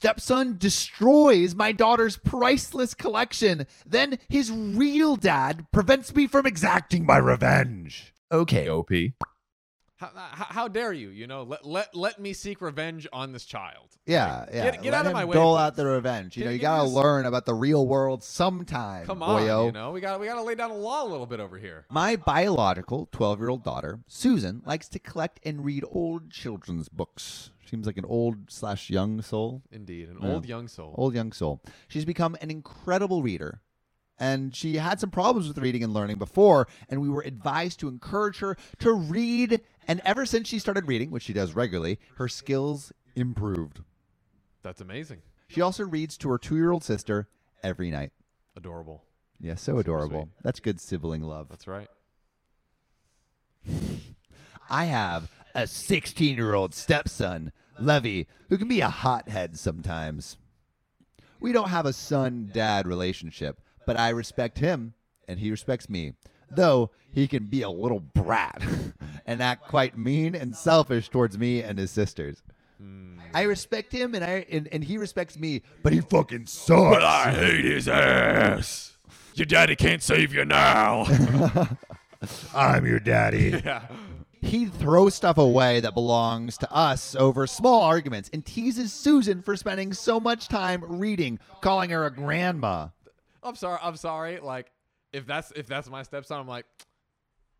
stepson destroys my daughter's priceless collection. Then his real dad prevents me from exacting my revenge. Okay, OP. How, how, how dare you? You know, let, let let me seek revenge on this child. Yeah, Like, yeah. Get, get out of my way. Dole please. out the revenge. You Get- know, you gotta this- learn about the real world sometime. Come on, boyo. you know, we got we got to lay down the law a little bit over here. My biological 12 year old daughter, Susan, likes to collect and read old children's books. Seems like an old slash young soul. Indeed, an Yeah. old young soul. Old young soul. She's become an incredible reader. And she had some problems with reading and learning before, and we were advised to encourage her to read. And ever since she started reading, which she does regularly, her skills improved. That's amazing. She also reads to her two year old sister every night. Adorable. Yeah, so adorable. sweet. That's good sibling love. That's right. I have a 16 year old stepson, Levy, who can be a hothead sometimes. We don't have a son dad relationship, but I respect him and he respects me, though he can be a little brat and act quite mean and selfish towards me and his sisters. Hmm. I respect him and I and, and he respects me, but he fucking sucks. But I hate his ass. Your daddy can't save you now. I'm your daddy. yeah. He throws stuff away that belongs to us over small arguments and teases Susan for spending so much time reading, calling her a grandma. I'm sorry. I'm sorry. Like, if that's if that's my stepson, I'm like,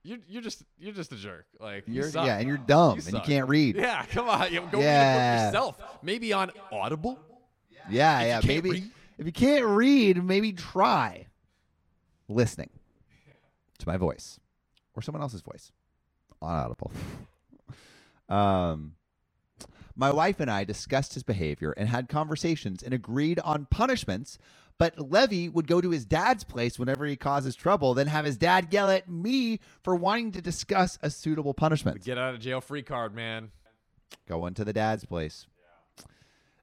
you're you're just you're just a jerk. Like, you You're, suck. yeah, and you're dumb You and you can't read. Yeah, Yeah, come on. You go Yeah. yourself. Maybe on Audible. yeah. can't maybe read. if you can't read, maybe try listening to my voice or someone else's voice on Audible. um, my wife and I discussed his behavior and had conversations and agreed on punishments. But Levy would go to his dad's place whenever he causes trouble, then have his dad yell at me for wanting to discuss a suitable punishment. Get out of jail free card, man. Going to the dad's place.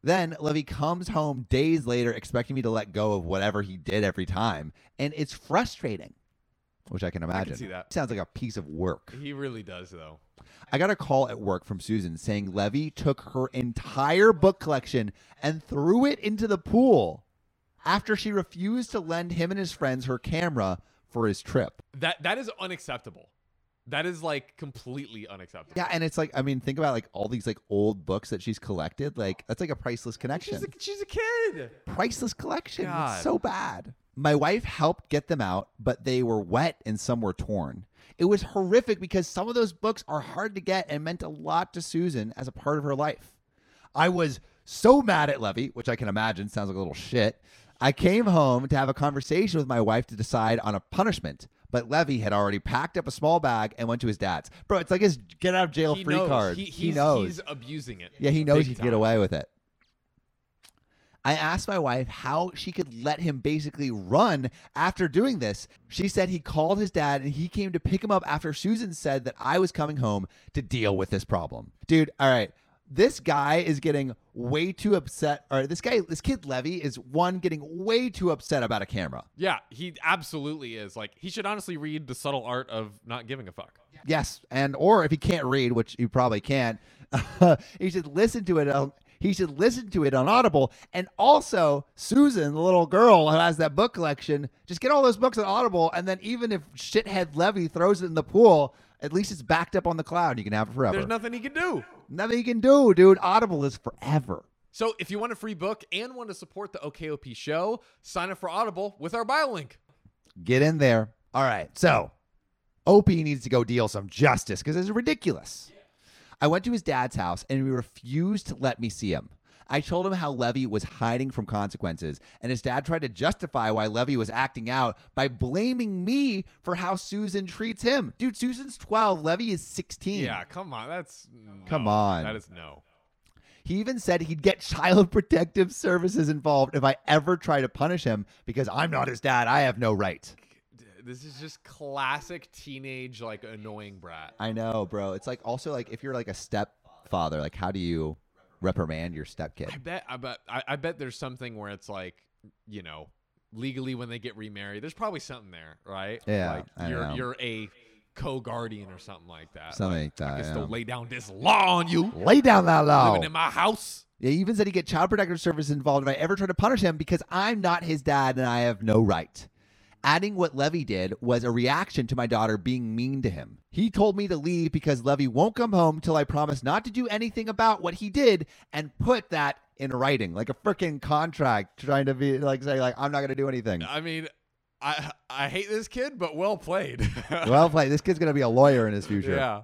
Then Levy comes home days later expecting me to let go of whatever he did every time. And it's frustrating, which I can imagine. I can see that. Sounds like a piece of work. He really does, though. I got a call at work from Susan saying Levy took her entire book collection and threw it into the pool after she refused to lend him and his friends her camera for his trip. That that is unacceptable. That is like completely unacceptable. Yeah, and it's like I mean, think about like all these like old books that she's collected. Like that's like a priceless connection. She's a, she's a kid. priceless collection. God. It's so bad. My wife helped get them out, but they were wet and some were torn. It was horrific because some of those books are hard to get and meant a lot to Susan as a part of her life. I was so mad at Levy, which I can imagine sounds like a little shit. I came home to have a conversation with my wife to decide on a punishment, but Levy had already packed up a small bag and went to his dad's. Bro, it's like his get out of jail he free knows. card. He, He, he's, knows. He's abusing it. Yeah, he knows Big he can time. get away with it. I asked my wife how she could let him basically run after doing this. She said he called his dad and he came to pick him up after Susan said that I was coming home to deal with this problem. Dude, all right. This guy is getting way too upset. Or this guy, this kid Levy is one getting way too upset about a camera. Yeah, he absolutely is. Like he should honestly read the subtle art of not giving a fuck. Yes, and or if he can't read, which he probably can't, he should listen to it. He should listen to it on Audible. And also, Susan, the little girl who has that book collection, just get all those books on Audible. And then even if shithead Levy throws it in the pool, at least it's backed up on the cloud. You can have it forever. There's nothing he can do. Nothing he can do, dude. Audible is forever. So if you want a free book and want to support the OKOP show, sign up for Audible with our bio link. Get in there. All right. So, OP needs to go deal some justice because it's ridiculous. I went to his dad's house and he refused to let me see him. I told him how Levy was hiding from consequences, and his dad tried to justify why Levy was acting out by blaming me for how Susan treats him. Dude, Susan's 12, Levy is 16. Yeah, come on. That's Come no. on. That is no. He even said he'd get child protective services involved if I ever try to punish him because I'm not his dad. I have no right. This is just classic teenage like annoying brat. I know, bro. It's like also like if you're like a stepfather, like how do you reprimand your stepkid? I bet. I bet. I, I bet there's something where it's like, you know, legally when they get remarried, there's probably something there, right? Yeah, Like I you're know. you're a co-guardian or something like that. Something like I that. can yeah. still lay down this law on you. Lay down that law. Living in my house. Yeah, He even said he'd get child protective services involved if I ever try to punish him because I'm not his dad and I have no right. Adding what Levy did was a reaction to my daughter being mean to him. He told me to leave because Levy won't come home till I promise not to do anything about what he did and put that in writing, like a freaking contract, trying to be like say like I'm not going to do anything. I mean, I I hate this kid, but well played. well played. This kid's going to be a lawyer in his future. yeah.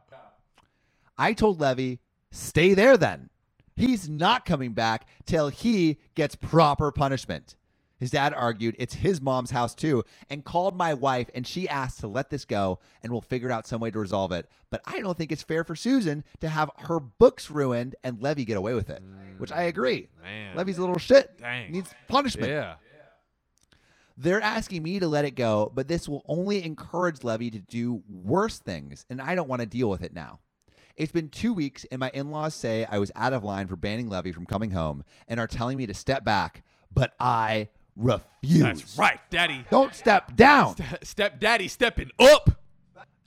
I told Levy, stay there then. He's not coming back till he gets proper punishment. His dad argued it's his mom's house too and called my wife and she asked to let this go and we'll figure out some way to resolve it. But I don't think it's fair for Susan to have her books ruined and Levy get away with it, which I agree. Man. Levy's a little shit. Dang. Needs punishment. Yeah. They're asking me to let it go, but this will only encourage Levy to do worse things, and I don't want to deal with it now. It's been two weeks, and my in laws say I was out of line for banning Levy from coming home and are telling me to step back, but I refuse. That's right, Daddy. Don't step down. Step Daddy stepping up.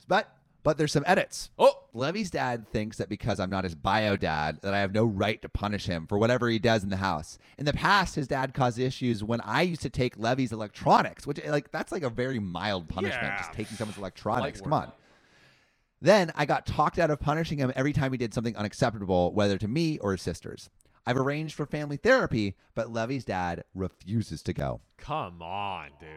But but there's some edits. Oh, Levy's dad thinks that because I'm not his bio dad, that I have no right to punish him for whatever he does in the house. In the past, his dad caused issues when I used to take Levy's electronics, which eh, like that's like a very mild punishment, Yeah. just taking someone's electronics. Light Come work. on. Then I got talked out of punishing him every time he did something unacceptable, whether to me or his sisters. I've arranged for family therapy, but Levy's dad refuses to go. come on, dude.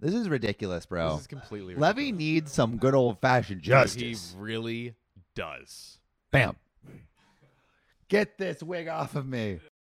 This is ridiculous, bro. This is completely Levy ridiculous. needs some good old fashioned justice. He really does. Bam. Get this wig off of me.